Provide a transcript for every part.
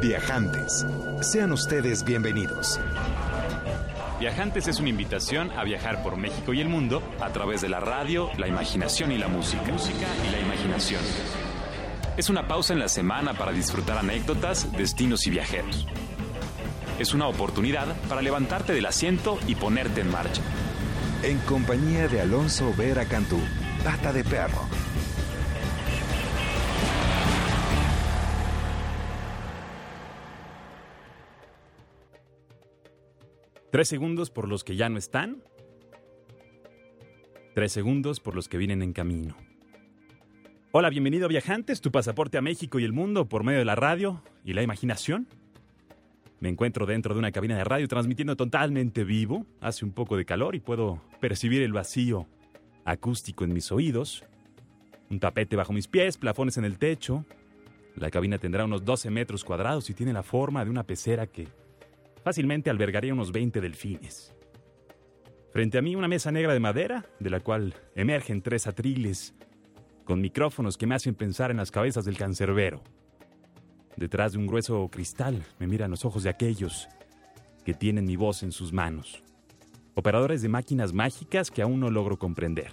Viajantes, sean ustedes bienvenidos. Viajantes es una invitación a viajar por México y el mundo a través de la radio, la imaginación y la música. Música y la imaginación. Es una pausa en la semana para disfrutar anécdotas, destinos y viajeros. Es una oportunidad para levantarte del asiento y ponerte en marcha. En compañía de Alonso Vera Cantú, pata de perro. Tres segundos por los que ya no están. Tres segundos por los que vienen en camino. Hola, bienvenido Viajantes, tu pasaporte a México y el mundo por medio de la radio y la imaginación. Me encuentro dentro de una cabina de radio transmitiendo totalmente vivo. Hace un poco de calor y puedo percibir el vacío acústico en mis oídos. Un tapete bajo mis pies, plafones en el techo. La cabina tendrá unos 12 metros cuadrados y tiene la forma de una pecera que fácilmente albergaría unos 20 delfines. Frente a mí una mesa negra de madera, de la cual emergen tres atriles, con micrófonos que me hacen pensar en las cabezas del cancerbero. Detrás de un grueso cristal me miran los ojos de aquellos que tienen mi voz en sus manos. Operadores de máquinas mágicas que aún no logro comprender.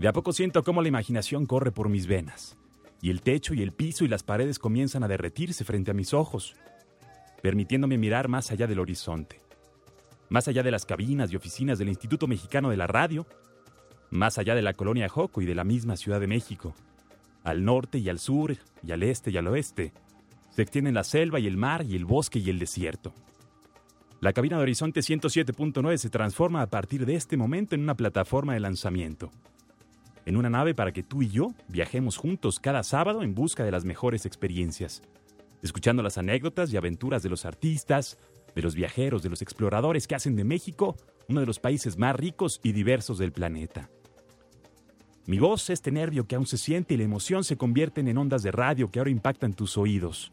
De a poco siento cómo la imaginación corre por mis venas, y el techo y el piso y las paredes comienzan a derretirse frente a mis ojos permitiéndome mirar más allá del horizonte, más allá de las cabinas y oficinas del Instituto Mexicano de la Radio, más allá de la colonia Joco y de la misma Ciudad de México, al norte y al sur y al este y al oeste, se extienden la selva y el mar y el bosque y el desierto. La cabina de Horizonte 107.9 se transforma a partir de este momento en una plataforma de lanzamiento. En una nave para que tú y yo viajemos juntos cada sábado en busca de las mejores experiencias escuchando las anécdotas y aventuras de los artistas, de los viajeros, de los exploradores que hacen de México uno de los países más ricos y diversos del planeta. Mi voz, este nervio que aún se siente y la emoción se convierten en ondas de radio que ahora impactan tus oídos.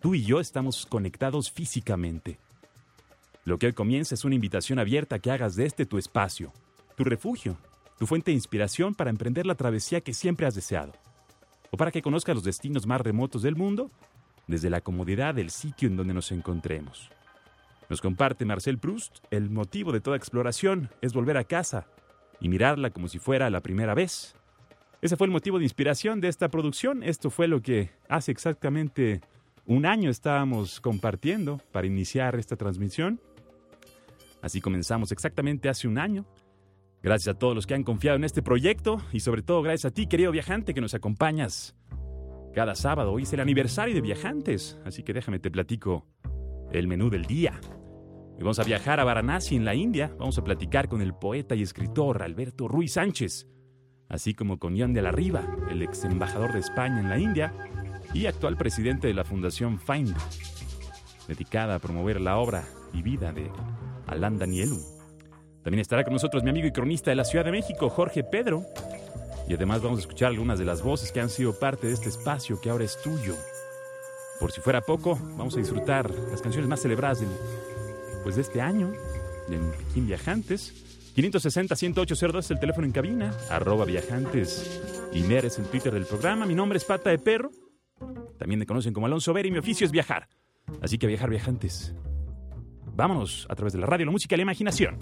Tú y yo estamos conectados físicamente. Lo que hoy comienza es una invitación abierta a que hagas de este tu espacio, tu refugio, tu fuente de inspiración para emprender la travesía que siempre has deseado, o para que conozcas los destinos más remotos del mundo desde la comodidad del sitio en donde nos encontremos. Nos comparte Marcel Proust, el motivo de toda exploración es volver a casa y mirarla como si fuera la primera vez. Ese fue el motivo de inspiración de esta producción. Esto fue lo que hace exactamente un año estábamos compartiendo para iniciar esta transmisión. Así comenzamos exactamente hace un año. Gracias a todos los que han confiado en este proyecto y sobre todo gracias a ti, querido viajante, que nos acompañas cada sábado. Hoy es el aniversario de Viajantes, así que déjame te platico el menú del día. Hoy vamos a viajar a Varanasi, en la India. Vamos a platicar con el poeta y escritor Alberto Ruiz Sánchez, así como con Ian de la Riva, el ex embajador de España en la India y actual presidente de la Fundación Find, dedicada a promover la obra y vida de Alan Danielu. También estará con nosotros mi amigo y cronista de la Ciudad de México, Jorge Pedro, y además vamos a escuchar algunas de las voces que han sido parte de este espacio que ahora es tuyo. Por si fuera poco, vamos a disfrutar las canciones más celebradas pues, de este año, de Pekín Viajantes. 560-10802 es el teléfono en cabina, arroba viajantes y Mer es el Twitter del programa. Mi nombre es Pata de Perro, también me conocen como Alonso Ver y mi oficio es viajar. Así que viajar viajantes. Vámonos a través de la radio, la música y la imaginación.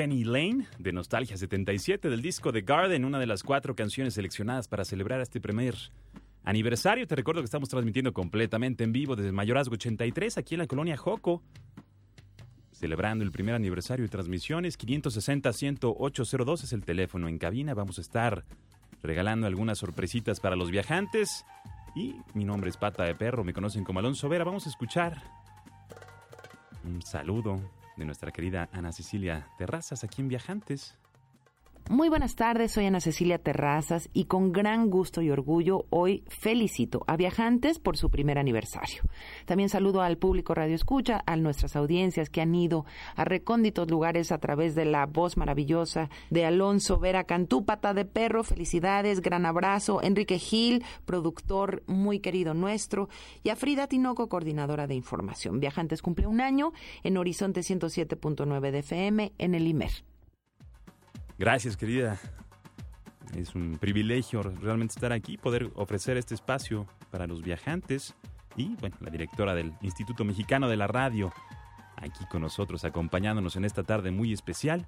Chenny Lane de Nostalgia 77 del disco The Garden, una de las cuatro canciones seleccionadas para celebrar este primer aniversario. Te recuerdo que estamos transmitiendo completamente en vivo desde Mayorazgo 83 aquí en la colonia Joco. Celebrando el primer aniversario de transmisiones, 560-10802 es el teléfono en cabina. Vamos a estar regalando algunas sorpresitas para los viajantes. Y mi nombre es Pata de Perro, me conocen como Alonso Vera. Vamos a escuchar un saludo de nuestra querida Ana Cecilia Terrazas aquí en Viajantes. Muy buenas tardes, soy Ana Cecilia Terrazas y con gran gusto y orgullo hoy felicito a Viajantes por su primer aniversario. También saludo al público Radio Escucha, a nuestras audiencias que han ido a recónditos lugares a través de la voz maravillosa de Alonso Vera Cantú, pata de perro, felicidades, gran abrazo, Enrique Gil, productor muy querido nuestro, y a Frida Tinoco, coordinadora de información. Viajantes cumple un año en Horizonte 107.9 de FM en el IMER. Gracias, querida. Es un privilegio realmente estar aquí, poder ofrecer este espacio para los viajantes y, bueno, la directora del Instituto Mexicano de la Radio, aquí con nosotros, acompañándonos en esta tarde muy especial.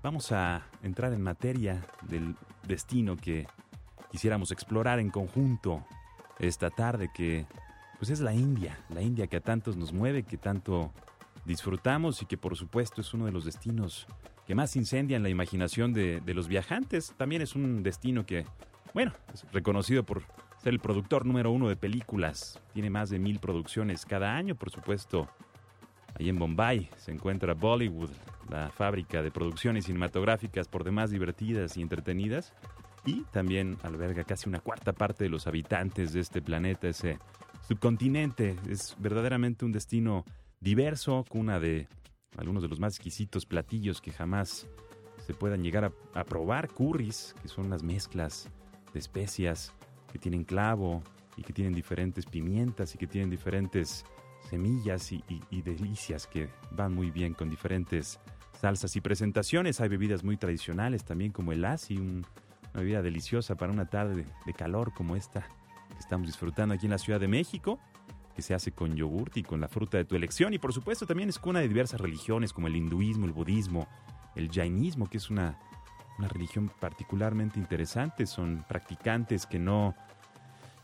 Vamos a entrar en materia del destino que quisiéramos explorar en conjunto esta tarde, que pues es la India, la India que a tantos nos mueve, que tanto disfrutamos y que por supuesto es uno de los destinos que más incendian la imaginación de, los viajantes. También es un destino que, bueno, es reconocido por ser el productor número uno de películas. Tiene más de mil producciones cada año, por supuesto. Ahí en Bombay se encuentra Bollywood, la fábrica de producciones cinematográficas por demás divertidas y entretenidas. Y también alberga casi una cuarta parte de los habitantes de este planeta, ese subcontinente. Es verdaderamente un destino diverso, cuna de algunos de los más exquisitos platillos que jamás se puedan llegar a, probar, curries, que son las mezclas de especias que tienen clavo y que tienen diferentes pimientas y que tienen diferentes semillas y, delicias que van muy bien con diferentes salsas y presentaciones. Hay bebidas muy tradicionales también como el asi, una bebida deliciosa para una tarde de calor como esta que estamos disfrutando aquí en la Ciudad de México que se hace con yogurt y con la fruta de tu elección. Y por supuesto también es cuna de diversas religiones como el hinduismo, el budismo, el jainismo, que es una, una religión particularmente interesante. Son practicantes que no,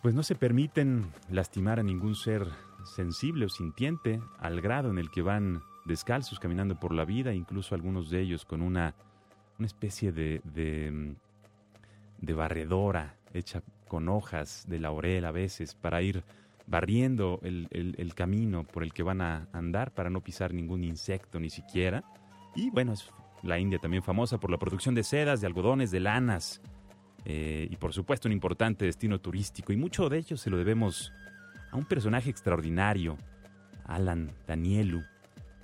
pues no se permiten lastimar a ningún ser sensible o sintiente al grado en el que van descalzos caminando por la vida, incluso algunos de ellos con una, una especie de, de, de barredora hecha con hojas de laurel a veces para ir barriendo el, camino por el que van a andar para no pisar ningún insecto ni siquiera. Y bueno, es la India también famosa por la producción de sedas, de algodones, de lanas. Eh, y por supuesto un importante destino turístico. Y mucho de ello se lo debemos a un personaje extraordinario, Alan Danielu,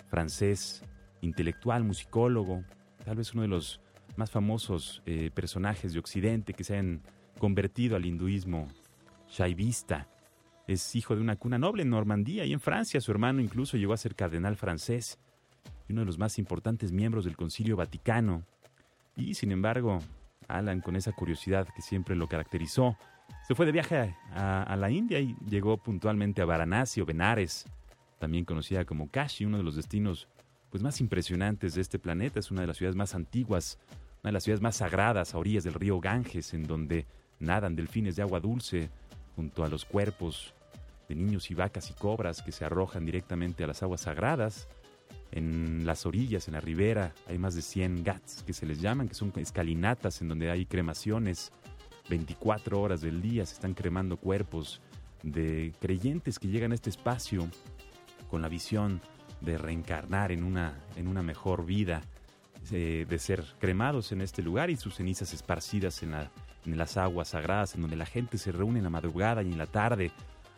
francés, intelectual, musicólogo, tal vez uno de los más famosos eh, personajes de Occidente que se han convertido al hinduismo shaivista. Es hijo de una cuna noble en Normandía y en Francia. Su hermano incluso llegó a ser cardenal francés y uno de los más importantes miembros del Concilio Vaticano. Y sin embargo, Alan, con esa curiosidad que siempre lo caracterizó, se fue de viaje a, la India y llegó puntualmente a Varanasi o Benares, también conocida como Kashi, uno de los destinos pues, más impresionantes de este planeta. Es una de las ciudades más antiguas, una de las ciudades más sagradas a orillas del río Ganges, en donde nadan delfines de agua dulce junto a los cuerpos de niños y vacas y cobras que se arrojan directamente a las aguas sagradas. En las orillas, en la ribera, hay más de 100 gats que se les llaman, que son escalinatas en donde hay cremaciones. 24 horas del día se están cremando cuerpos de creyentes que llegan a este espacio con la visión de reencarnar en una, en una mejor vida, eh, de ser cremados en este lugar y sus cenizas esparcidas en, en las aguas sagradas, en donde la gente se reúne en la madrugada y en la tarde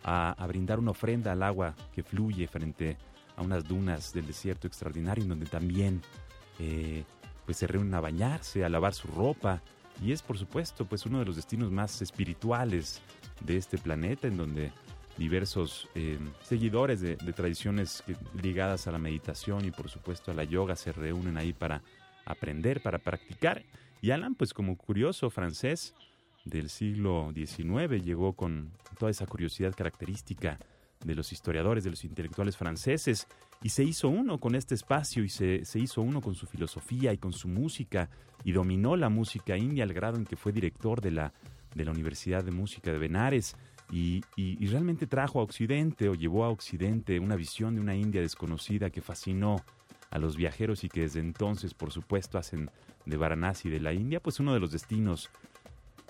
a, brindar una ofrenda al agua que fluye frente a unas dunas del desierto extraordinario, en donde también eh, pues se reúnen a bañarse, a lavar su ropa. Y es, por supuesto, pues uno de los destinos más espirituales de este planeta, en donde diversos eh, seguidores de, tradiciones ligadas a la meditación y, por supuesto, a la yoga se reúnen ahí para aprender, para practicar. Y Alan, pues como curioso francés, del siglo XIX llegó con toda esa curiosidad característica de los historiadores, de los intelectuales franceses, y se hizo uno con este espacio y se, se, hizo uno con su filosofía y con su música y dominó la música india al grado en que fue director de la, de la Universidad de Música de Benares y, y, realmente trajo a Occidente o llevó a Occidente una visión de una India desconocida que fascinó a los viajeros y que desde entonces, por supuesto, hacen de Varanasi de la India pues uno de los destinos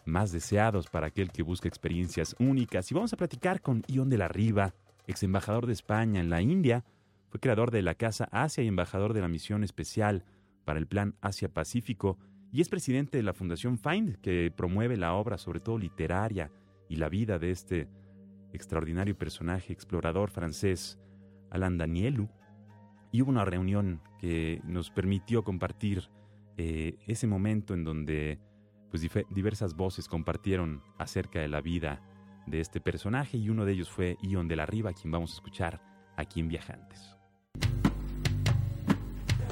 más deseados para aquel que busca experiencias únicas. Y vamos a platicar con Ion de la Riva, ex embajador de España en la India, fue creador de la Casa Asia y embajador de la Misión Especial para el Plan Asia-Pacífico y es presidente de la Fundación Find, que promueve la obra, sobre todo literaria, y la vida de este extraordinario personaje explorador francés, Alain Danielu. Y hubo una reunión que nos permitió compartir eh, ese momento en donde pues, diversas voces compartieron acerca de la vida de este personaje y uno de ellos fue Ion de la Riva, quien vamos a escuchar aquí en Viajantes.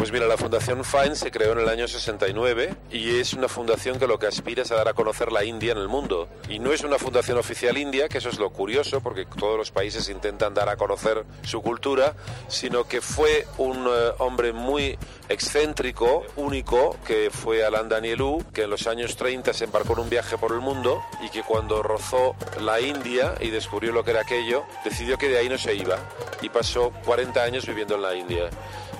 Pues mira, la Fundación FINE se creó en el año 69 y es una fundación que lo que aspira es a dar a conocer la India en el mundo. Y no es una fundación oficial india, que eso es lo curioso, porque todos los países intentan dar a conocer su cultura, sino que fue un eh, hombre muy excéntrico, único, que fue Alain Danielou, que en los años 30 se embarcó en un viaje por el mundo y que cuando rozó la India y descubrió lo que era aquello, decidió que de ahí no se iba y pasó 40 años viviendo en la India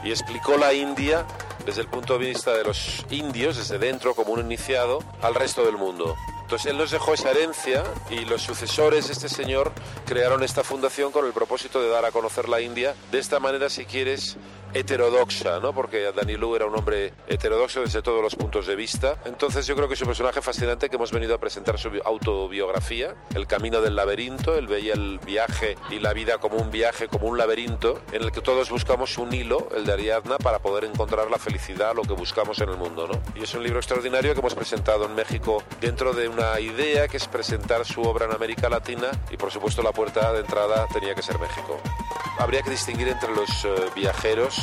y explicó la India desde el punto de vista de los indios, desde dentro como un iniciado, al resto del mundo. Entonces él nos dejó esa herencia y los sucesores de este señor crearon esta fundación con el propósito de dar a conocer la India. De esta manera, si quieres, heterodoxa, ¿no? Porque Danny Lu era un hombre heterodoxo desde todos los puntos de vista. Entonces yo creo que es un personaje fascinante que hemos venido a presentar su autobiografía, El camino del laberinto. Él veía el viaje y la vida como un viaje, como un laberinto, en el que todos buscamos un hilo, el de Ariadna, para poder encontrar la felicidad, lo que buscamos en el mundo, ¿no? Y es un libro extraordinario que hemos presentado en México dentro de una idea que es presentar su obra en América Latina y por supuesto la puerta de entrada tenía que ser México. Habría que distinguir entre los eh, viajeros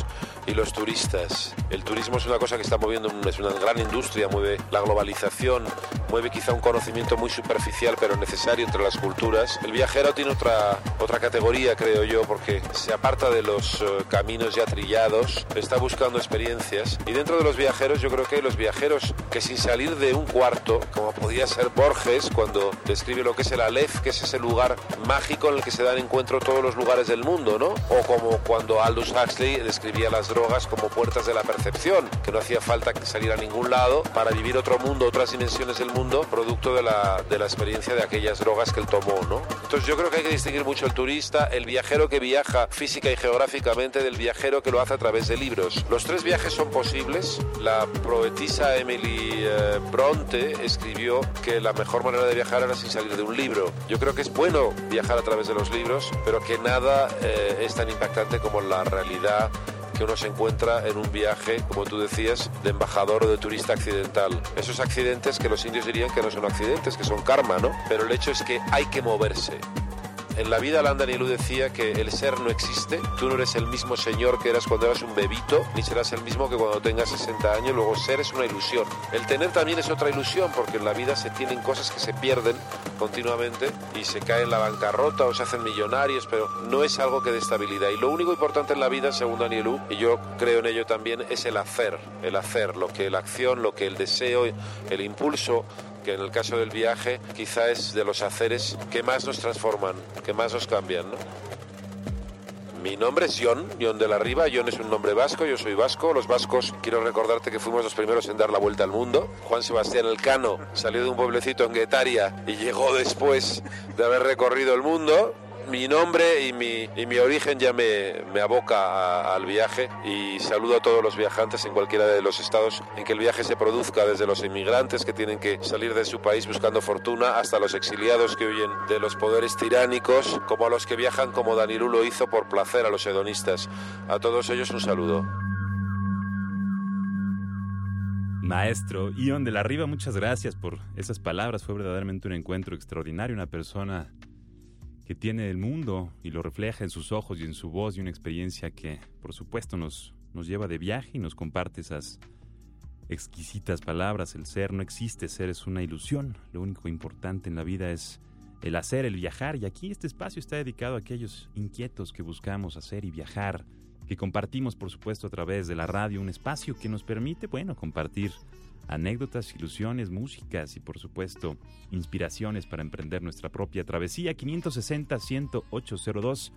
y los turistas. El turismo es una cosa que está moviendo, es una gran industria, mueve la globalización, mueve quizá un conocimiento muy superficial pero necesario entre las culturas. El viajero tiene otra, otra categoría, creo yo, porque se aparta de los eh, caminos ya trillados, está buscando experiencias. Y dentro de los viajeros, yo creo que hay los viajeros que sin salir de un cuarto, como podía ser Borges cuando describe lo que es el Aleph, que es ese lugar mágico en el que se dan encuentro todos los lugares del mundo, ¿no? O como cuando Aldous Huxley describía las drogas como puertas de la percepción, que no hacía falta salir a ningún lado para vivir otro mundo, otras dimensiones del mundo, producto de la, de la experiencia de aquellas drogas que él tomó, ¿no? Entonces yo creo que hay que distinguir mucho el turista, el viajero que viaja física y geográficamente del viajero que lo hace a través de libros. Los tres viajes son posibles. La poetisa Emily eh, Bronte escribió que la mejor manera de viajar era sin salir de un libro. Yo creo que es bueno viajar a través de los libros, pero que nada eh, es tan impactante como la realidad que uno se encuentra en un viaje, como tú decías, de embajador o de turista accidental. Esos accidentes que los indios dirían que no son accidentes, que son karma, ¿no? Pero el hecho es que hay que moverse. En la vida Landa Nilu decía que el ser no existe, tú no eres el mismo señor que eras cuando eras un bebito, ni serás el mismo que cuando tengas 60 años, luego ser es una ilusión. El tener también es otra ilusión, porque en la vida se tienen cosas que se pierden continuamente y se caen en la bancarrota o se hacen millonarios, pero no es algo que dé estabilidad. Y lo único importante en la vida, según Danielú, y yo creo en ello también, es el hacer, el hacer, lo que la acción, lo que el deseo, el impulso, que en el caso del viaje quizá es de los haceres que más nos transforman, que más nos cambian. Mi nombre es John, John de la Riva. John es un nombre vasco, yo soy vasco. Los vascos, quiero recordarte que fuimos los primeros en dar la vuelta al mundo. Juan Sebastián Elcano salió de un pueblecito en Guetaria y llegó después de haber recorrido el mundo mi nombre y mi, y mi origen ya me, me aboca al viaje y saludo a todos los viajantes en cualquiera de los estados en que el viaje se produzca, desde los inmigrantes que tienen que salir de su país buscando fortuna hasta los exiliados que huyen de los poderes tiránicos, como a los que viajan como Danilú lo hizo por placer a los hedonistas. A todos ellos un saludo. Maestro Ion de la Riva, muchas gracias por esas palabras. Fue verdaderamente un encuentro extraordinario, una persona que tiene el mundo y lo refleja en sus ojos y en su voz y una experiencia que por supuesto nos, nos lleva de viaje y nos comparte esas exquisitas palabras. El ser no existe, ser es una ilusión. Lo único importante en la vida es el hacer, el viajar y aquí este espacio está dedicado a aquellos inquietos que buscamos hacer y viajar que compartimos, por supuesto, a través de la radio, un espacio que nos permite, bueno, compartir anécdotas, ilusiones, músicas y, por supuesto, inspiraciones para emprender nuestra propia travesía. 560-10802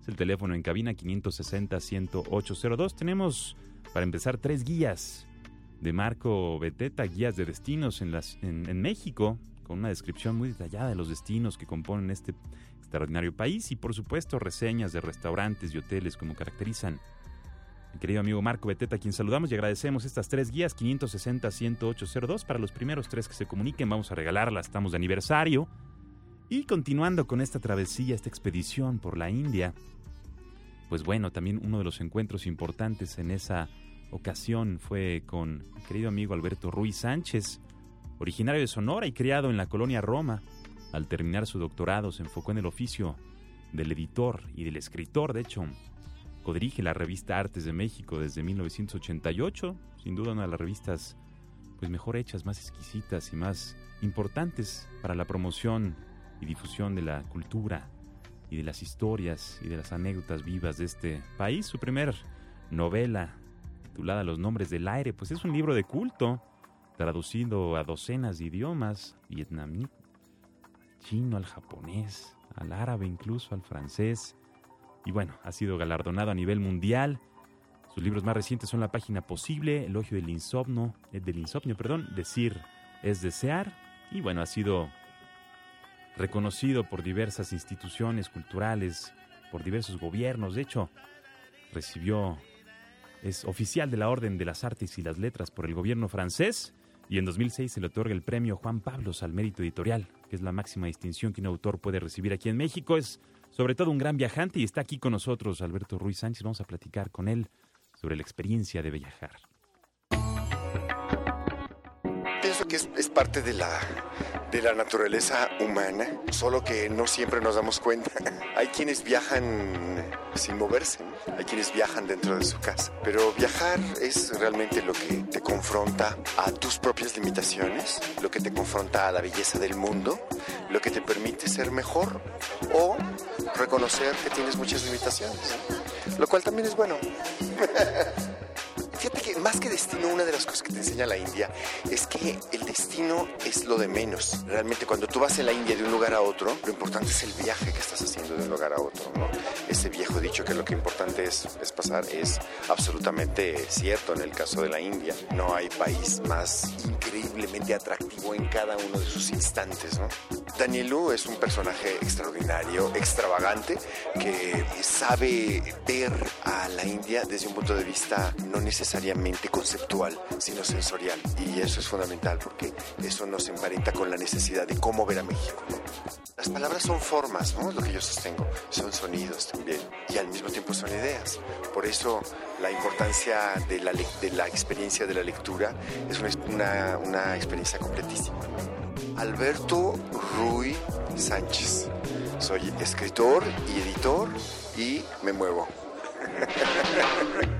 es el teléfono en cabina, 560-10802. Tenemos, para empezar, tres guías de Marco Beteta, guías de destinos en, México, con una descripción muy detallada de los destinos que componen este extraordinario país y por supuesto reseñas de restaurantes y hoteles como caracterizan mi querido amigo Marco Beteta, a quien saludamos y agradecemos estas tres guías 560-10802 para los primeros tres que se comuniquen. Vamos a regalarlas, estamos de aniversario. Y continuando con esta travesía, esta expedición por la India, pues bueno, también uno de los encuentros importantes en esa ocasión fue con mi querido amigo Alberto Ruiz Sánchez, originario de Sonora y criado en la colonia Roma. Al terminar su doctorado se enfocó en el oficio del editor y del escritor, de hecho, codirige la revista Artes de México desde 1988, sin duda una de las revistas pues mejor hechas, más exquisitas y más importantes para la promoción y difusión de la cultura y de las historias y de las anécdotas vivas de este país. Su primer novela, titulada Los nombres del aire, pues es un libro de culto, traducido a docenas de idiomas, vietnamí, chino, al japonés, al árabe, incluso al francés. Y bueno, ha sido galardonado a nivel mundial. Sus libros más recientes son La página posible, Elogio del insomnio, eh, del insomnio, perdón, Decir es desear. Y bueno, ha sido reconocido por diversas instituciones culturales, por diversos gobiernos. De hecho, recibió, es oficial de la Orden de las Artes y las Letras por el gobierno francés y en 2006 se le otorga el premio Juan Pablos al mérito editorial, que es la máxima distinción que un autor puede recibir aquí en México. Es sobre todo un gran viajante y está aquí con nosotros Alberto Ruiz Sánchez. Vamos a platicar con él sobre la experiencia de viajar. Pienso que es, parte de la, de la naturaleza humana, solo que no siempre nos damos cuenta. Hay quienes viajan sin moverse, hay quienes viajan dentro de su casa, pero viajar es realmente lo que te confronta a tus propias limitaciones, lo que te confronta a la belleza del mundo, lo que te permite ser mejor o reconocer que tienes muchas limitaciones, lo cual también es bueno. Fíjate que más que destino, una de las cosas que te enseña la India es que el destino es lo de menos. Realmente cuando tú vas en la India de un lugar a otro, lo importante es el viaje que estás haciendo de un lugar a otro. ¿no? Ese viejo dicho que lo que importante es, es pasar es absolutamente cierto en el caso de la India. No hay país más increíblemente atractivo en cada uno de sus instantes. ¿no? Danielu es un personaje extraordinario, extravagante, que sabe ver a la India desde un punto de vista no necesariamente necesariamente conceptual, sino sensorial. Y eso es fundamental porque eso nos emparenta con la necesidad de cómo ver a México. Las palabras son formas, ¿no? Es lo que yo sostengo. Son sonidos también. Y al mismo tiempo son ideas. Por eso la importancia de la, de la experiencia de la lectura es una, una experiencia completísima. Alberto Rui Sánchez. Soy escritor y editor y me muevo.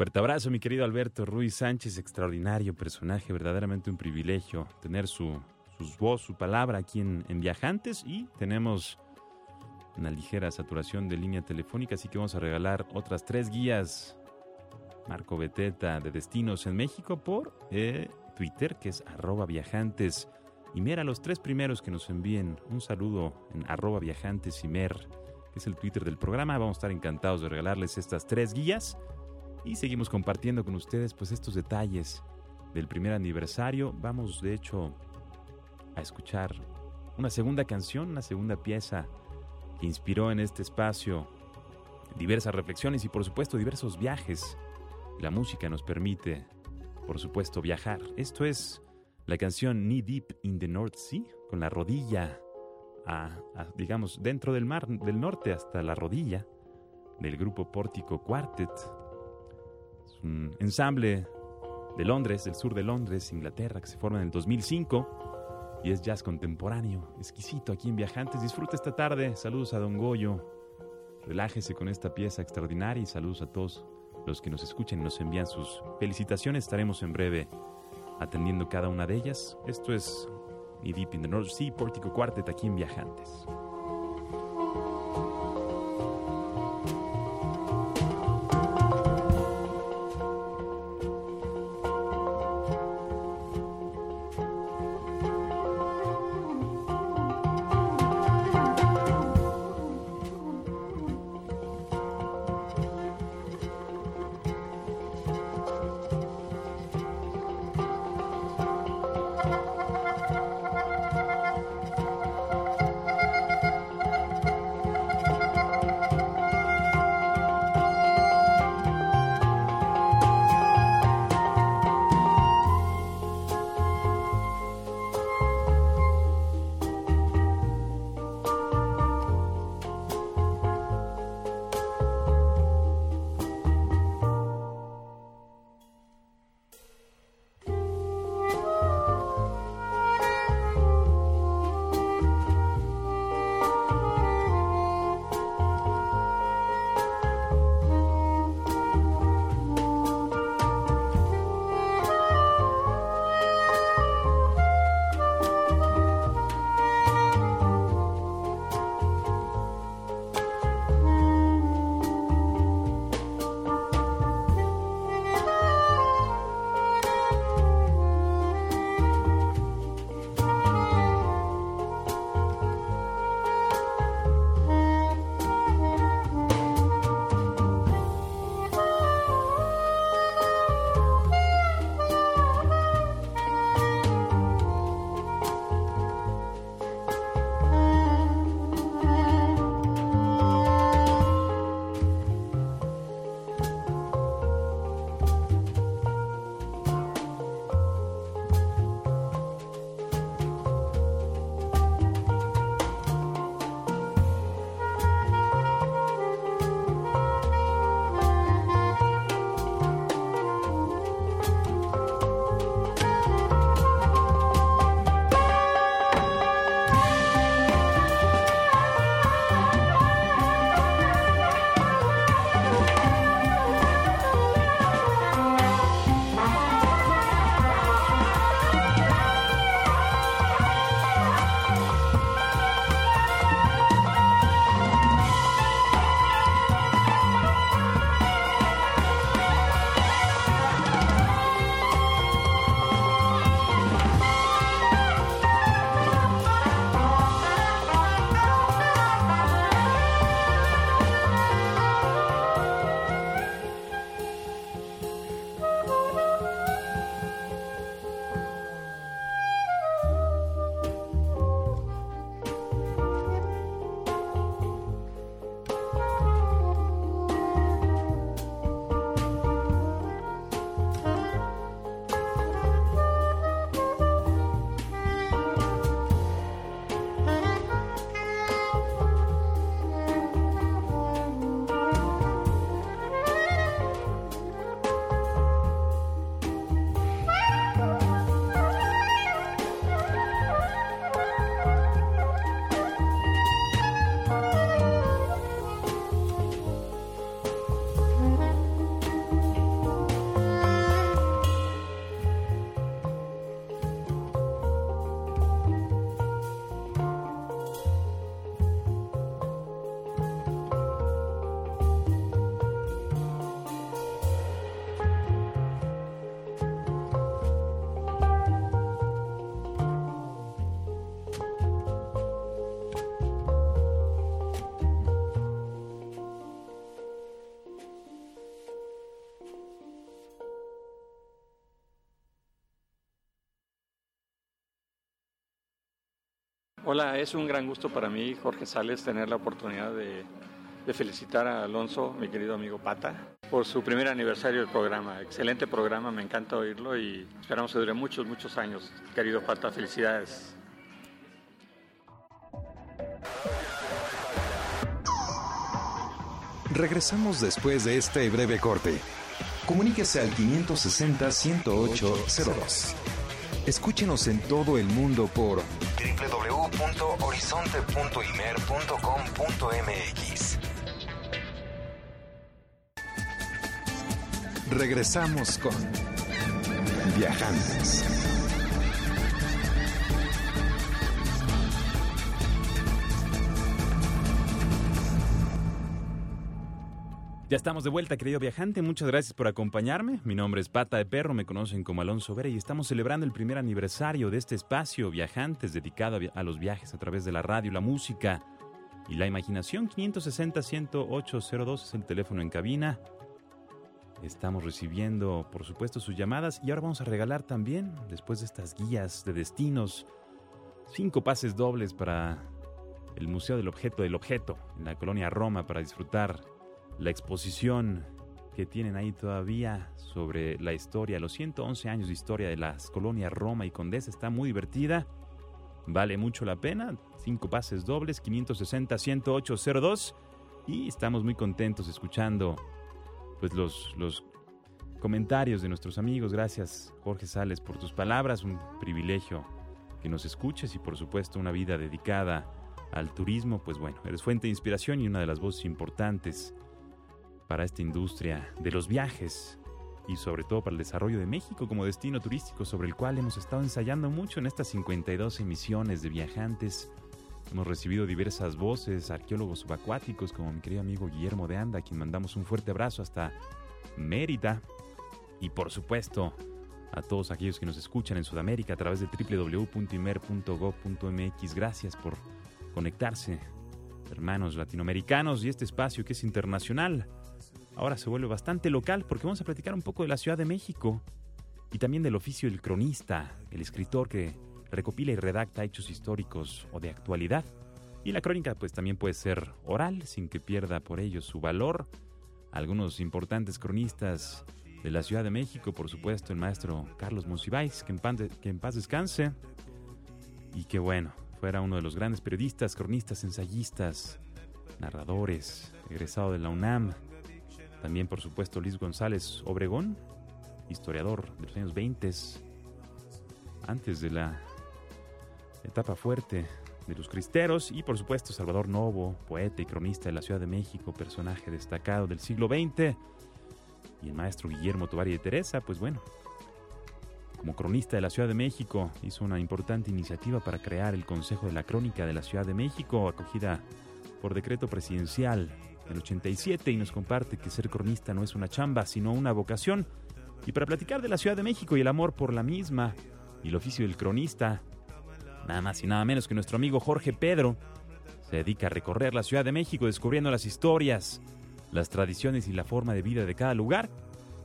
Fuerte abrazo, mi querido Alberto Ruiz Sánchez, extraordinario personaje, verdaderamente un privilegio tener su, voz, su palabra aquí en, Viajantes y tenemos una ligera saturación de línea telefónica, así que vamos a regalar otras tres guías Marco Beteta de Destinos en México por eh, Twitter, que es arroba viajantes. Y mira, los tres primeros que nos envíen un saludo en arroba viajantes y mer, que es el Twitter del programa. Vamos a estar encantados de regalarles estas tres guías y seguimos compartiendo con ustedes pues estos detalles del primer aniversario. Vamos de hecho a escuchar una segunda canción, una segunda pieza que inspiró en este espacio diversas reflexiones y por supuesto diversos viajes. La música nos permite, por supuesto, viajar. Esto es la canción Knee Deep in the North Sea, con la rodilla, digamos, dentro del mar del norte hasta la rodilla, del grupo Pórtico Quartet, un ensamble de Londres, del sur de Londres, Inglaterra, que se forma en el 2005 y es jazz contemporáneo, exquisito aquí en Viajantes. Disfruta esta tarde. Saludos a Don Goyo. Relájese con esta pieza extraordinaria y saludos a todos los que nos escuchen y nos envían sus felicitaciones. Estaremos en breve atendiendo cada una de ellas. Esto es Deep in the North Sea, Pórtico Quartet aquí en Viajantes. Hola, es un gran gusto para mí, Jorge Sales, tener la oportunidad de, felicitar a Alonso, mi querido amigo Pata, por su primer aniversario del programa. Excelente programa, me encanta oírlo y esperamos que dure muchos, muchos años. Querido Pata, felicidades. Regresamos después de este breve corte. Comuníquese al 560-108-02. Escúchenos en todo el mundo por www.horizonte.imer.com.mx. Regresamos con Viajantes. Ya estamos de vuelta, querido viajante. Muchas gracias por acompañarme. Mi nombre es Pata de Perro, me conocen como Alonso Vera y estamos celebrando el primer aniversario de este espacio Viajantes dedicado a los viajes a través de la radio, la música y la imaginación. 560-10802 es el teléfono en cabina. Estamos recibiendo, por supuesto, sus llamadas y ahora vamos a regalar también, después de estas guías de destinos, cinco pases dobles para el Museo del Objeto del Objeto en la colonia Roma para disfrutar la exposición que tienen ahí todavía sobre la historia, los 111 años de historia de las colonias Roma y Condesa, está muy divertida, vale mucho la pena, cinco pases dobles, 560-10802 y estamos muy contentos escuchando pues los, los comentarios de nuestros amigos. Gracias Jorge Sales por tus palabras, un privilegio que nos escuches y por supuesto una vida dedicada al turismo, pues bueno, eres fuente de inspiración y una de las voces importantes para esta industria de los viajes y sobre todo para el desarrollo de México como destino turístico sobre el cual hemos estado ensayando mucho en estas 52 emisiones de viajantes. Hemos recibido diversas voces, arqueólogos subacuáticos como mi querido amigo Guillermo de Anda, a quien mandamos un fuerte abrazo hasta Mérida. Y por supuesto, a todos aquellos que nos escuchan en Sudamérica a través de www.imer.gov.mx. Gracias por conectarse, hermanos latinoamericanos, y este espacio que es internacional ahora se vuelve bastante local porque vamos a platicar un poco de la Ciudad de México y también del oficio del cronista, el escritor que recopila y redacta hechos históricos o de actualidad. Y la crónica pues también puede ser oral sin que pierda por ello su valor. Algunos importantes cronistas de la Ciudad de México, por supuesto, el maestro Carlos Monsiváis, que que en paz descanse. Y que bueno, fuera uno de los grandes periodistas, cronistas, ensayistas, narradores, egresado de la UNAM, también, por supuesto, Luis González Obregón, historiador de los años 20, antes de la etapa fuerte de los cristeros. Y, por supuesto, Salvador Novo, poeta y cronista de la Ciudad de México, personaje destacado del siglo XX. Y el maestro Guillermo Tovari de Teresa, pues bueno, como cronista de la Ciudad de México, hizo una importante iniciativa para crear el Consejo de la Crónica de la Ciudad de México, acogida por decreto presidencial el 87 y nos comparte que ser cronista no es una chamba, sino una vocación. Y para platicar de la Ciudad de México y el amor por la misma y el oficio del cronista, nada más y nada menos que nuestro amigo Jorge Pedro se dedica a recorrer la Ciudad de México descubriendo las historias, las tradiciones y la forma de vida de cada lugar.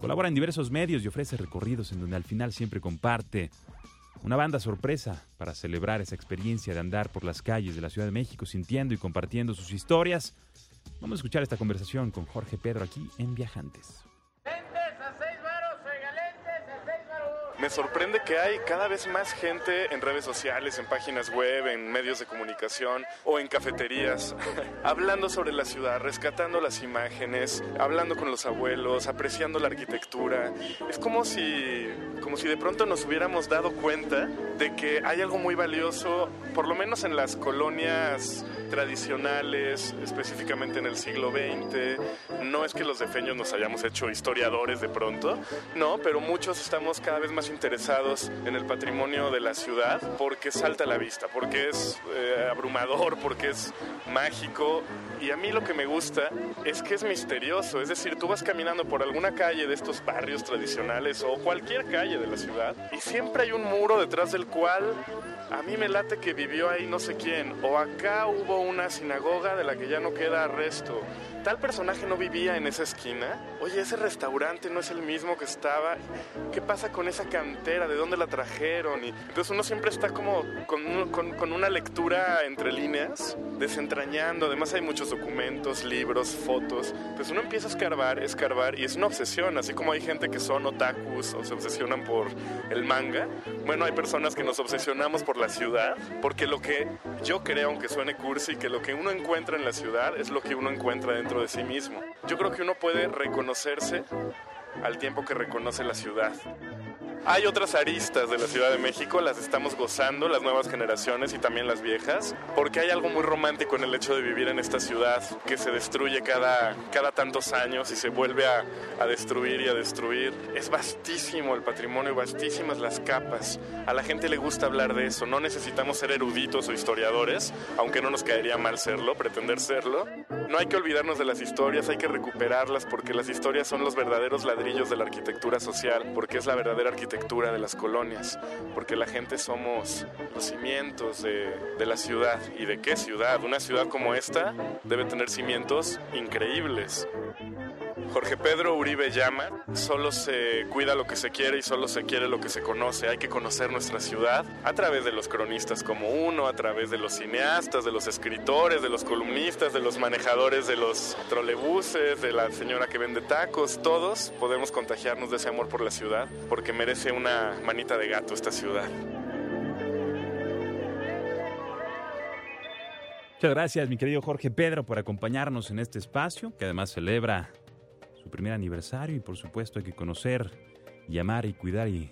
Colabora en diversos medios y ofrece recorridos en donde al final siempre comparte una banda sorpresa para celebrar esa experiencia de andar por las calles de la Ciudad de México sintiendo y compartiendo sus historias. Vamos a escuchar esta conversación con Jorge Pedro aquí en Viajantes. Me sorprende que hay cada vez más gente en redes sociales, en páginas web, en medios de comunicación o en cafeterías, hablando sobre la ciudad, rescatando las imágenes, hablando con los abuelos, apreciando la arquitectura. Es como si, como si de pronto nos hubiéramos dado cuenta de que hay algo muy valioso, por lo menos en las colonias tradicionales, específicamente en el siglo XX. No es que los defeños nos hayamos hecho historiadores de pronto, no, pero muchos estamos cada vez más interesados en el patrimonio de la ciudad porque salta a la vista, porque es eh, abrumador, porque es mágico. Y a mí lo que me gusta es que es misterioso, es decir, tú vas caminando por alguna calle de estos barrios tradicionales o cualquier calle de la ciudad y siempre hay un muro detrás del cual a mí me late que vivió ahí no sé quién, o acá hubo una sinagoga de la que ya no queda resto, tal personaje no vivía en esa esquina. Oye, ese restaurante no es el mismo que estaba. ¿Qué pasa con esa cantera? ¿De dónde la trajeron? Y entonces uno siempre está como con, con una lectura entre líneas, desentrañando. Además hay muchos documentos, libros, fotos. Pues uno empieza a escarbar, escarbar y es una obsesión. Así como hay gente que son otakus o se obsesionan por el manga. Bueno, hay personas que nos obsesionamos por la ciudad, porque lo que yo creo, aunque suene cursi, que lo que uno encuentra en la ciudad es lo que uno encuentra dentro de sí mismo. Yo creo que uno puede reconocerse al tiempo que reconoce la ciudad. Hay otras aristas de la Ciudad de México, las estamos gozando, las nuevas generaciones y también las viejas, porque hay algo muy romántico en el hecho de vivir en esta ciudad que se destruye cada, cada tantos años y se vuelve a, a destruir y a destruir. Es vastísimo el patrimonio, vastísimas las capas. A la gente le gusta hablar de eso, no necesitamos ser eruditos o historiadores, aunque no nos caería mal serlo, pretender serlo. No hay que olvidarnos de las historias, hay que recuperarlas porque las historias son los verdaderos ladrillos de la arquitectura social, porque es la verdadera arquitectura de las colonias, porque la gente somos los cimientos de, de, la ciudad. ¿Y de qué ciudad? Una ciudad como esta debe tener cimientos increíbles. Jorge Pedro Uribe llama, solo se cuida lo que se quiere y solo se quiere lo que se conoce. Hay que conocer nuestra ciudad a través de los cronistas como uno, a través de los cineastas, de los escritores, de los columnistas, de los manejadores de los trolebuses, de la señora que vende tacos. Todos podemos contagiarnos de ese amor por la ciudad porque merece una manita de gato esta ciudad. Muchas gracias, mi querido Jorge Pedro, por acompañarnos en este espacio, que además celebra su primer aniversario y por supuesto hay que conocer, y amar y cuidar y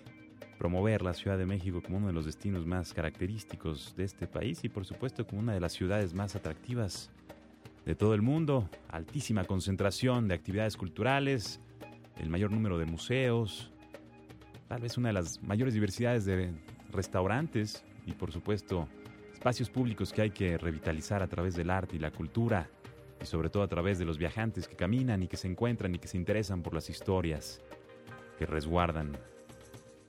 promover la Ciudad de México como uno de los destinos más característicos de este país y por supuesto como una de las ciudades más atractivas de todo el mundo. Altísima concentración de actividades culturales, el mayor número de museos, tal vez una de las mayores diversidades de restaurantes y por supuesto espacios públicos que hay que revitalizar a través del arte y la cultura y sobre todo a través de los viajantes que caminan y que se encuentran y que se interesan por las historias que resguardan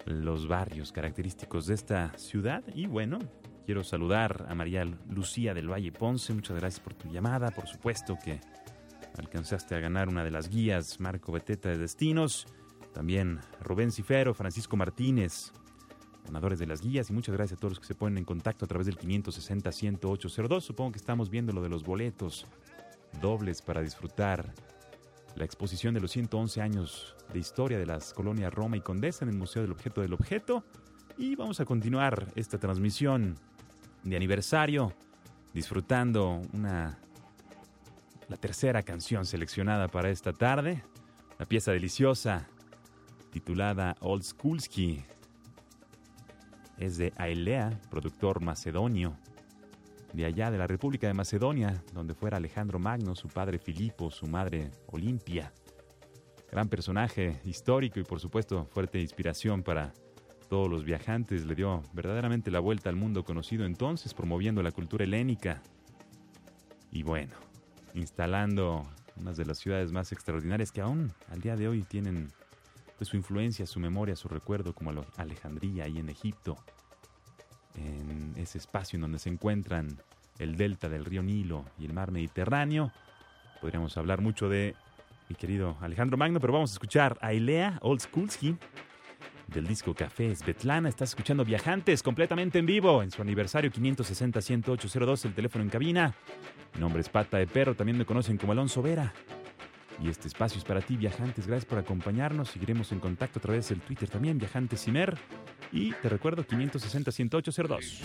los barrios característicos de esta ciudad. Y bueno, quiero saludar a María Lucía del Valle Ponce. Muchas gracias por tu llamada. Por supuesto que alcanzaste a ganar una de las guías Marco Beteta de Destinos. También Rubén Cifero, Francisco Martínez, ganadores de las guías. Y muchas gracias a todos los que se ponen en contacto a través del 560-10802. Supongo que estamos viendo lo de los boletos dobles para disfrutar la exposición de los 111 años de historia de las colonias Roma y Condesa en el Museo del Objeto del Objeto. Y vamos a continuar esta transmisión de aniversario disfrutando una la tercera canción seleccionada para esta tarde, la pieza deliciosa titulada Old Schoolski. Es de Ailea, productor macedonio de allá de la República de Macedonia, donde fuera Alejandro Magno, su padre Filipo, su madre Olimpia. Gran personaje histórico y por supuesto fuerte inspiración para todos los viajantes. Le dio verdaderamente la vuelta al mundo conocido entonces, promoviendo la cultura helénica. Y bueno, instalando unas de las ciudades más extraordinarias que aún al día de hoy tienen pues, su influencia, su memoria, su recuerdo, como Alejandría y en Egipto en ese espacio en donde se encuentran el delta del río Nilo y el mar Mediterráneo. Podríamos hablar mucho de mi querido Alejandro Magno, pero vamos a escuchar a Ilea Old Schoolski del disco Café Svetlana. Estás escuchando Viajantes completamente en vivo en su aniversario 560-10802, el teléfono en cabina. Mi nombre es Pata de Perro, también me conocen como Alonso Vera. Y este espacio es para ti, viajantes. Gracias por acompañarnos. Seguiremos en contacto a través del Twitter también, Viajantes Cimer. Y te recuerdo, 560-10802.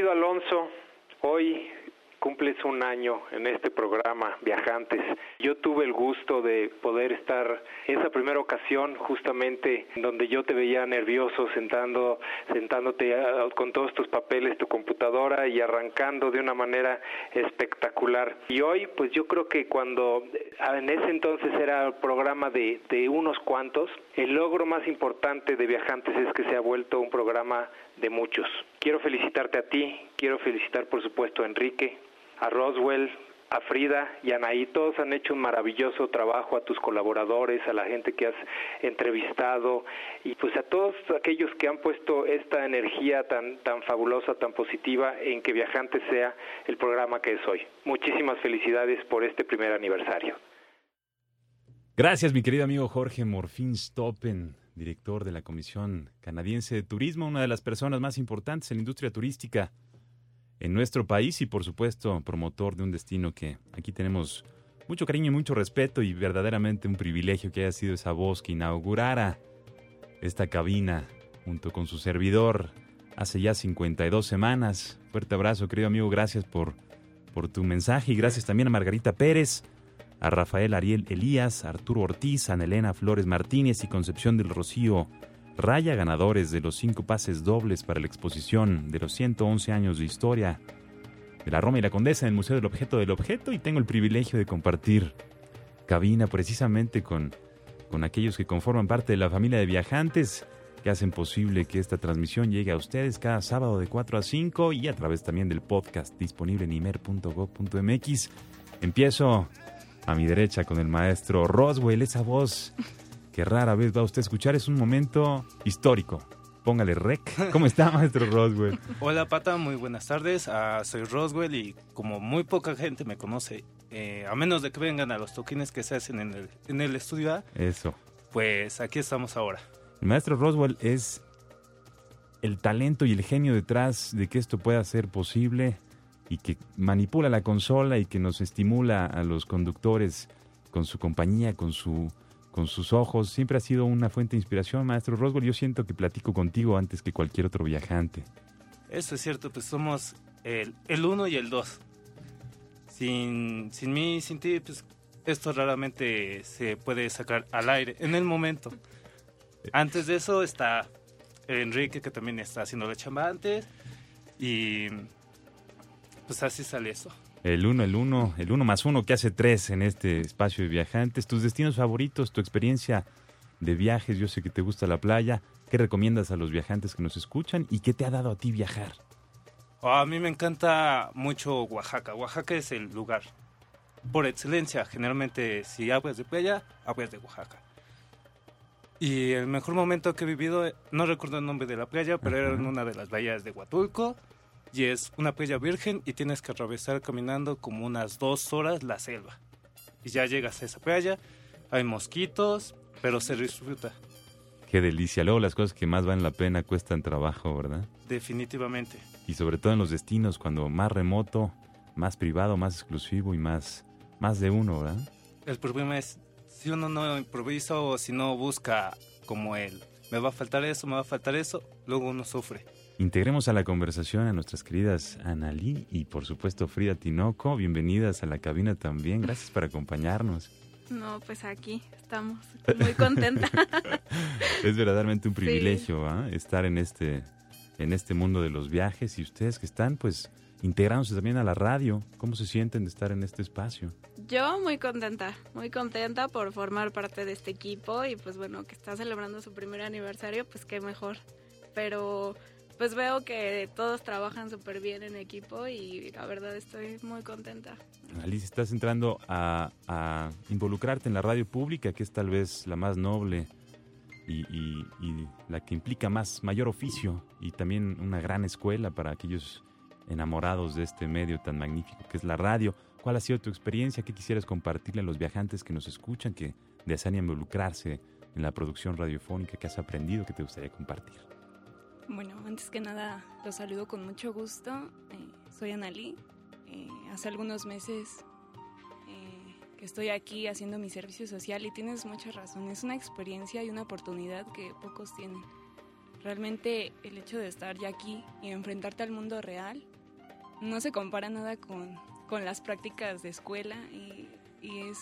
Querido Alonso, hoy cumples un año en este programa Viajantes. Yo tuve el gusto de poder estar esa primera ocasión justamente donde yo te veía nervioso sentando sentándote ah, con todos tus papeles, tu computadora y arrancando de una manera espectacular. Y hoy pues yo creo que cuando ah, en ese entonces era el programa de, de unos cuantos, el logro más importante de Viajantes es que se ha vuelto un programa de muchos. Quiero felicitarte a ti, quiero felicitar por supuesto a Enrique, a Roswell, a Frida y a Anaí, todos han hecho un maravilloso trabajo, a tus colaboradores, a la gente que has entrevistado y pues a todos aquellos que han puesto esta energía tan, tan fabulosa, tan positiva en que Viajante sea el programa que es hoy. Muchísimas felicidades por este primer aniversario. Gracias, mi querido amigo Jorge Morfín Stoppen, director de la Comisión Canadiense de Turismo, una de las personas más importantes en la industria turística en nuestro país y por supuesto promotor de un destino que aquí tenemos mucho cariño y mucho respeto y verdaderamente un privilegio que haya sido esa voz que inaugurara esta cabina junto con su servidor hace ya 52 semanas. Fuerte abrazo, querido amigo, gracias por, por tu mensaje y gracias también a Margarita Pérez, a Rafael Ariel Elías, Arturo Ortiz, a Elena Flores Martínez y Concepción del Rocío Raya ganadores de los cinco pases dobles para la exposición de los 111 años de historia de la Roma y la Condesa en el Museo del Objeto del Objeto y tengo el privilegio de compartir cabina precisamente con, con aquellos que conforman parte de la familia de viajantes que hacen posible que esta transmisión llegue a ustedes cada sábado de 4 a 5 y a través también del podcast disponible en imer.gov.mx. Empiezo a mi derecha con el maestro Roswell, esa voz que rara vez va a usted a escuchar, es un momento histórico. Póngale rec. ¿Cómo está, maestro Roswell? Hola, Pata, muy buenas tardes. Ah, soy Roswell y como muy poca gente me conoce, eh, a menos de que vengan a los toquines que se hacen en el, en el estudio Eso. Pues aquí estamos ahora. El maestro Roswell es el talento y el genio detrás de que esto pueda ser posible y que manipula la consola y que nos estimula a los conductores con su compañía, con su con sus ojos. Siempre ha sido una fuente de inspiración, maestro Roswell. Yo siento que platico contigo antes que cualquier otro viajante. Eso es cierto, pues somos el, el uno y el dos. Sin, sin mí, sin ti, pues esto raramente se puede sacar al aire en el momento. Antes de eso está Enrique, que también está haciendo la chamba antes. Y pues así sale eso. El uno, el uno, el uno más uno que hace tres en este espacio de viajantes. Tus destinos favoritos, tu experiencia de viajes. Yo sé que te gusta la playa. ¿Qué recomiendas a los viajantes que nos escuchan y qué te ha dado a ti viajar? a mí me encanta mucho Oaxaca. Oaxaca es el lugar por excelencia. Generalmente, si hablas de playa, hablas de Oaxaca. Y el mejor momento que he vivido, no recuerdo el nombre de la playa, pero era en una de las bahías de Huatulco y es una playa virgen y tienes que atravesar caminando como unas dos horas la selva. Y ya llegas a esa playa, hay mosquitos, pero se disfruta. Qué delicia. Luego las cosas que más valen la pena cuestan trabajo, ¿verdad? Definitivamente. Y sobre todo en los destinos, cuando más remoto, más privado, más exclusivo y más, más de uno, ¿verdad? El problema es, si uno no improvisa o si no busca como él, me va a faltar eso, me va a faltar eso, luego uno sufre. Integremos a la conversación a nuestras queridas Analí y por supuesto Frida Tinoco. Bienvenidas a la cabina también. Gracias por acompañarnos. No, pues aquí estamos muy contenta. es verdaderamente un privilegio ¿ah? estar en este, en este mundo de los viajes y ustedes que están pues integrándose también a la radio. ¿Cómo se sienten de estar en este espacio? Yo muy contenta, muy contenta por formar parte de este equipo y pues bueno, que está celebrando su primer aniversario, pues qué mejor. Pero pues veo que todos trabajan súper bien en equipo y la verdad estoy muy contenta. Alice, estás entrando a, involucrarte en la radio pública, que es tal vez la más noble y, y, la que implica más mayor oficio y también una gran escuela para aquellos enamorados de este medio tan magnífico que es la radio. ¿Cuál ha sido tu experiencia? ¿Qué quisieras compartirle a los viajantes que nos escuchan, que desean involucrarse en la producción radiofónica que has aprendido, que te gustaría compartir? Bueno, antes que nada los saludo con mucho gusto. Eh, soy Analí. Eh, hace algunos meses eh, que estoy aquí haciendo mi servicio social y tienes mucha razón. Es una experiencia y una oportunidad que pocos tienen. Realmente el hecho de estar ya aquí y enfrentarte al mundo real no se compara nada con, con las prácticas de escuela y, y es,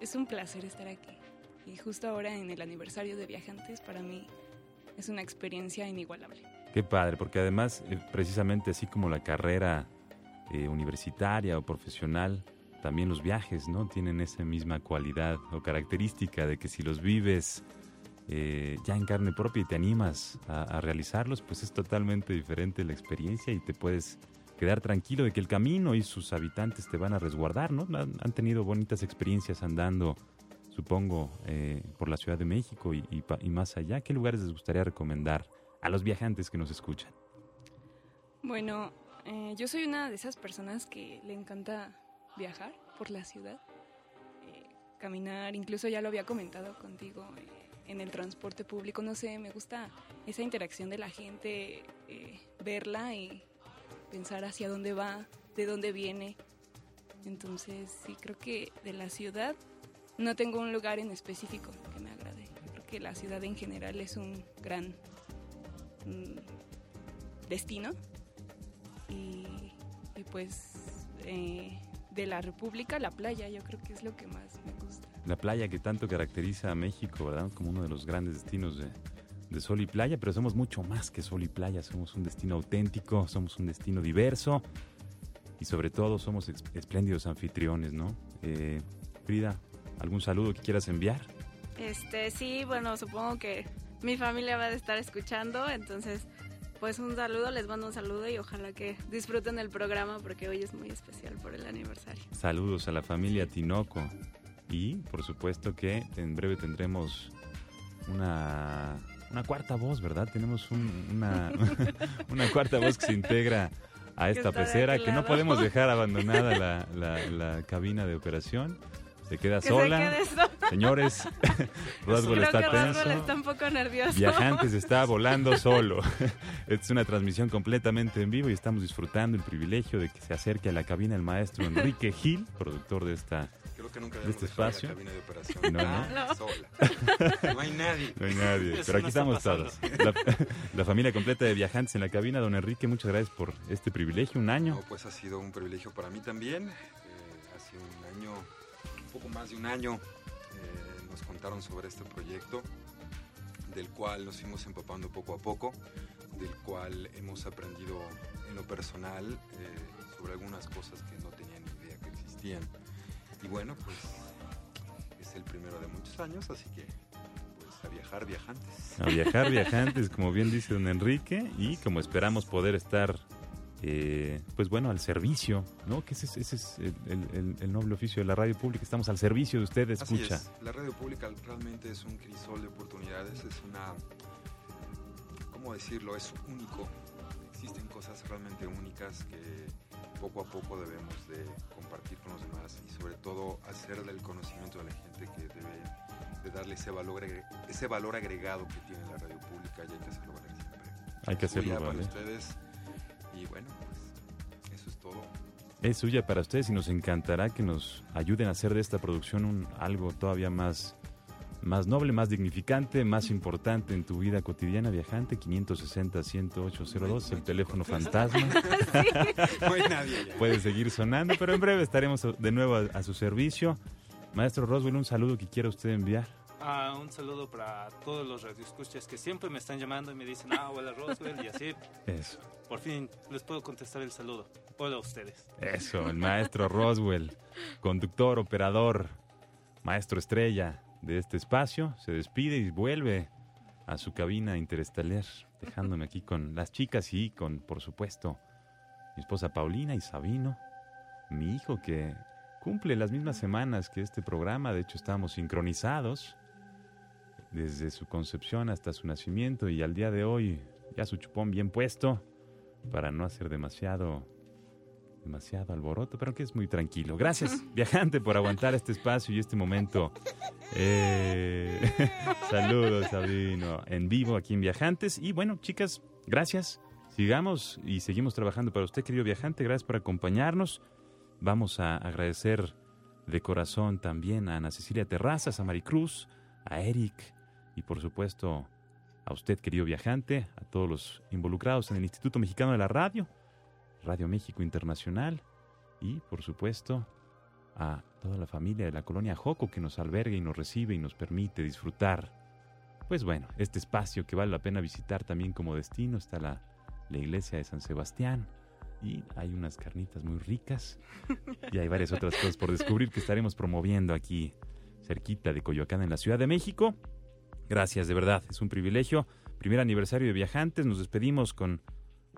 es un placer estar aquí. Y justo ahora en el aniversario de Viajantes, para mí es una experiencia inigualable. Qué padre, porque además, eh, precisamente así como la carrera eh, universitaria o profesional, también los viajes, ¿no? Tienen esa misma cualidad o característica de que si los vives eh, ya en carne propia y te animas a, realizarlos, pues es totalmente diferente la experiencia y te puedes quedar tranquilo de que el camino y sus habitantes te van a resguardar, ¿no? Han tenido bonitas experiencias andando, supongo, eh, por la Ciudad de México y, más allá. ¿Qué lugares les gustaría recomendar a los viajantes que nos escuchan? Bueno, eh, yo soy una de esas personas que le encanta viajar por la ciudad, eh, caminar, incluso ya lo había comentado contigo en el transporte público, no sé, me gusta esa interacción de la gente, verla y pensar hacia dónde va, de dónde viene. Entonces, sí, creo que de la ciudad no tengo un lugar en específico que me agrade. Creo que la ciudad en general es un gran mm, destino y, pues eh, de la República, la playa, yo creo que es lo que más me gusta. La playa que tanto caracteriza a México, ¿verdad? Como uno de los grandes destinos de, de sol y playa, pero somos mucho más que sol y playa, somos un destino auténtico, somos un destino diverso y sobre todo somos espléndidos anfitriones, ¿no? Eh, Frida, ¿algún saludo que quieras enviar? Este, sí, bueno, supongo que mi familia va a estar escuchando, entonces pues un saludo, les mando un saludo y ojalá que disfruten el programa porque hoy es muy especial por el aniversario. Saludos a la familia Tinoco y por supuesto que en breve tendremos una, una cuarta voz, ¿verdad? Tenemos un, una, una cuarta voz que se integra a esta pecera que no podemos dejar abandonada la, la, la cabina de operación se queda que sola. Se quede Señores, Roswell está que tenso. Roswell está un poco nervioso. Viajantes está volando solo. es una transmisión completamente en vivo y estamos disfrutando el privilegio de que se acerque a la cabina el maestro Enrique Gil, productor de esta Creo que nunca de este espacio. La cabina de operación. No, no. no. Sola. No hay nadie. No hay nadie, Eso pero aquí estamos todos. La, la, familia completa de viajantes en la cabina. Don Enrique, muchas gracias por este privilegio, un año. No, pues ha sido un privilegio para mí también. Poco más de un año eh, nos contaron sobre este proyecto, del cual nos fuimos empapando poco a poco, del cual hemos aprendido en lo personal eh, sobre algunas cosas que no tenía ni idea que existían. Y bueno, pues es el primero de muchos años, así que pues a viajar viajantes. A viajar viajantes, como bien dice don Enrique, y como esperamos poder estar eh, pues bueno, al servicio, ¿no? Que ese, es, ese es el, el, el, noble oficio de la radio pública. Estamos al servicio de usted, escucha. Así es. La radio pública realmente es un crisol de oportunidades, es una, ¿cómo decirlo? Es único. Existen cosas realmente únicas que poco a poco debemos de compartir con los demás y sobre todo hacer del conocimiento de la gente que debe de darle ese valor, ese valor agregado que tiene la radio pública y hay que hacerlo valer siempre. Hay que hacerlo valer. ¿vale? ustedes y bueno, pues eso es todo. Es suya para ustedes y nos encantará que nos ayuden a hacer de esta producción un, algo todavía más, más noble, más dignificante, más importante en tu vida cotidiana, viajante. 560-10802, el teléfono fantasma. no hay nadie ya. Puede seguir sonando, pero en breve estaremos de nuevo a, a su servicio. Maestro Roswell, un saludo que quiera usted enviar. Ah, un saludo para todos los radioescuchas que siempre me están llamando y me dicen, ah, hola Roswell, y así. Eso. Por fin les puedo contestar el saludo. Hola a ustedes. Eso, el maestro Roswell, conductor, operador, maestro estrella de este espacio, se despide y vuelve a su cabina interestelar, dejándome aquí con las chicas y con, por supuesto, mi esposa Paulina y Sabino, mi hijo que cumple las mismas semanas que este programa, de hecho estamos sincronizados desde su concepción hasta su nacimiento y al día de hoy ya su chupón bien puesto para no hacer demasiado demasiado alboroto, pero que es muy tranquilo. Gracias, viajante, por aguantar este espacio y este momento. Eh, saludos, Sabino, en vivo aquí en Viajantes. Y bueno, chicas, gracias. Sigamos y seguimos trabajando para usted, querido viajante. Gracias por acompañarnos. Vamos a agradecer de corazón también a Ana Cecilia Terrazas, a Maricruz, a Eric y por supuesto a usted, querido viajante, a todos los involucrados en el Instituto Mexicano de la Radio, Radio México Internacional y, por supuesto, a toda la familia de la colonia Joco que nos alberga y nos recibe y nos permite disfrutar, pues bueno, este espacio que vale la pena visitar también como destino. Está la, la iglesia de San Sebastián y hay unas carnitas muy ricas y hay varias otras cosas por descubrir que estaremos promoviendo aquí cerquita de Coyoacán en la Ciudad de México. Gracias, de verdad, es un privilegio. Primer aniversario de Viajantes, nos despedimos con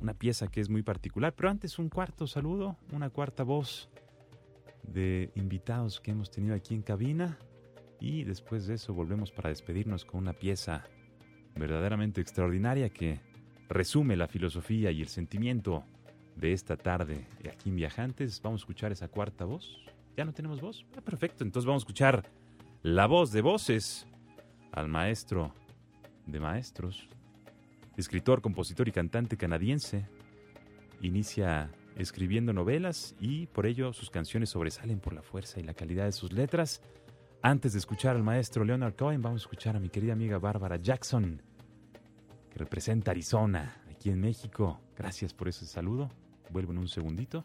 una pieza que es muy particular, pero antes un cuarto saludo, una cuarta voz de invitados que hemos tenido aquí en cabina y después de eso volvemos para despedirnos con una pieza verdaderamente extraordinaria que resume la filosofía y el sentimiento de esta tarde aquí en Viajantes. Vamos a escuchar esa cuarta voz. ¿Ya no tenemos voz? Ah, perfecto, entonces vamos a escuchar la voz de voces al maestro de maestros, escritor, compositor y cantante canadiense. Inicia escribiendo novelas y por ello sus canciones sobresalen por la fuerza y la calidad de sus letras. Antes de escuchar al maestro Leonard Cohen, vamos a escuchar a mi querida amiga Bárbara Jackson, que representa Arizona, aquí en México. Gracias por ese saludo. Vuelvo en un segundito.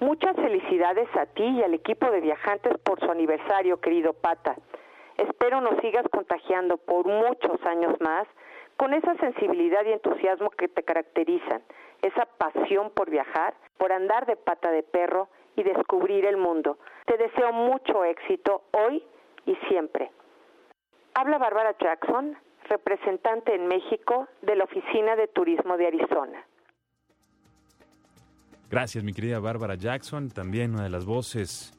Muchas felicidades a ti y al equipo de viajantes por su aniversario, querido Pata. Espero nos sigas contagiando por muchos años más con esa sensibilidad y entusiasmo que te caracterizan, esa pasión por viajar, por andar de pata de perro y descubrir el mundo. Te deseo mucho éxito hoy y siempre. Habla Bárbara Jackson, representante en México de la Oficina de Turismo de Arizona. Gracias, mi querida Bárbara Jackson, también una de las voces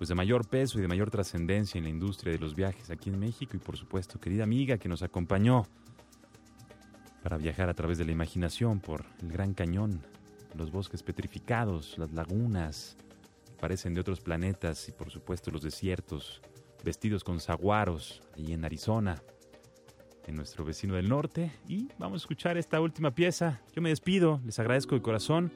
pues de mayor peso y de mayor trascendencia en la industria de los viajes aquí en México y por supuesto, querida amiga que nos acompañó para viajar a través de la imaginación por el Gran Cañón, los bosques petrificados, las lagunas parecen de otros planetas y por supuesto los desiertos vestidos con saguaros allí en Arizona, en nuestro vecino del norte. Y vamos a escuchar esta última pieza. Yo me despido, les agradezco de corazón.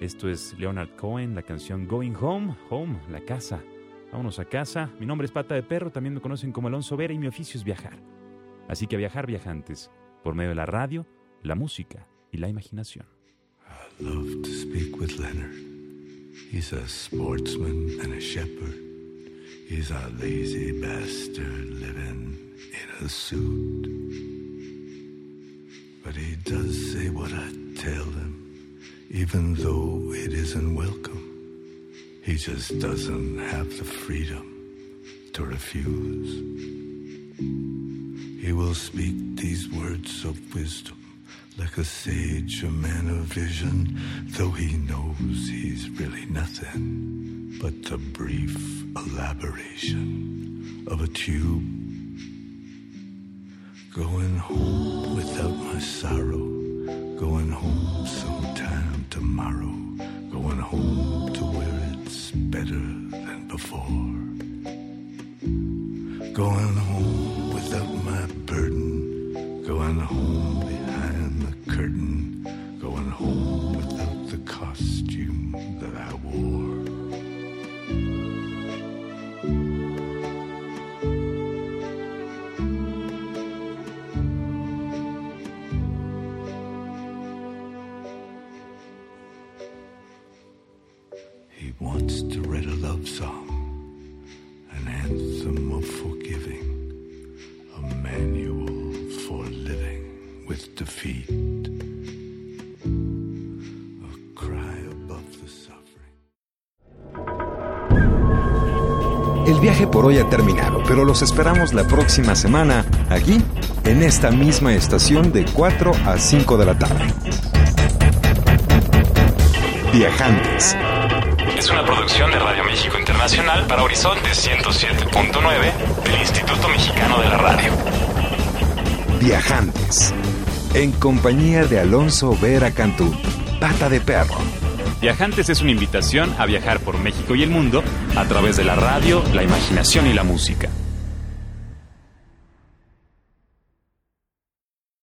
Esto es Leonard Cohen, la canción Going Home, Home, la casa. Vámonos a casa. Mi nombre es Pata de Perro, también me conocen como Alonso Vera y mi oficio es viajar. Así que a viajar viajantes, por medio de la radio, la música y la imaginación. I love to speak with Leonard. He's a sportsman and a shepherd. He's a lazy bastard living in a suit. But he does say what I tell him, even though it isn't welcome. He just doesn't have the freedom to refuse. He will speak these words of wisdom like a sage, a man of vision, though he knows he's really nothing but the brief elaboration of a tube. Going home without my sorrow, going home sometime tomorrow, going home to where it's better than before. Going home without my burden, going home por hoy ha terminado, pero los esperamos la próxima semana aquí, en esta misma estación de 4 a 5 de la tarde. Viajantes. Es una producción de Radio México Internacional para Horizonte 107.9 del Instituto Mexicano de la Radio. Viajantes. En compañía de Alonso Vera Cantú, Pata de Perro. Viajantes es una invitación a viajar por México y el mundo a través de la radio, la imaginación y la música.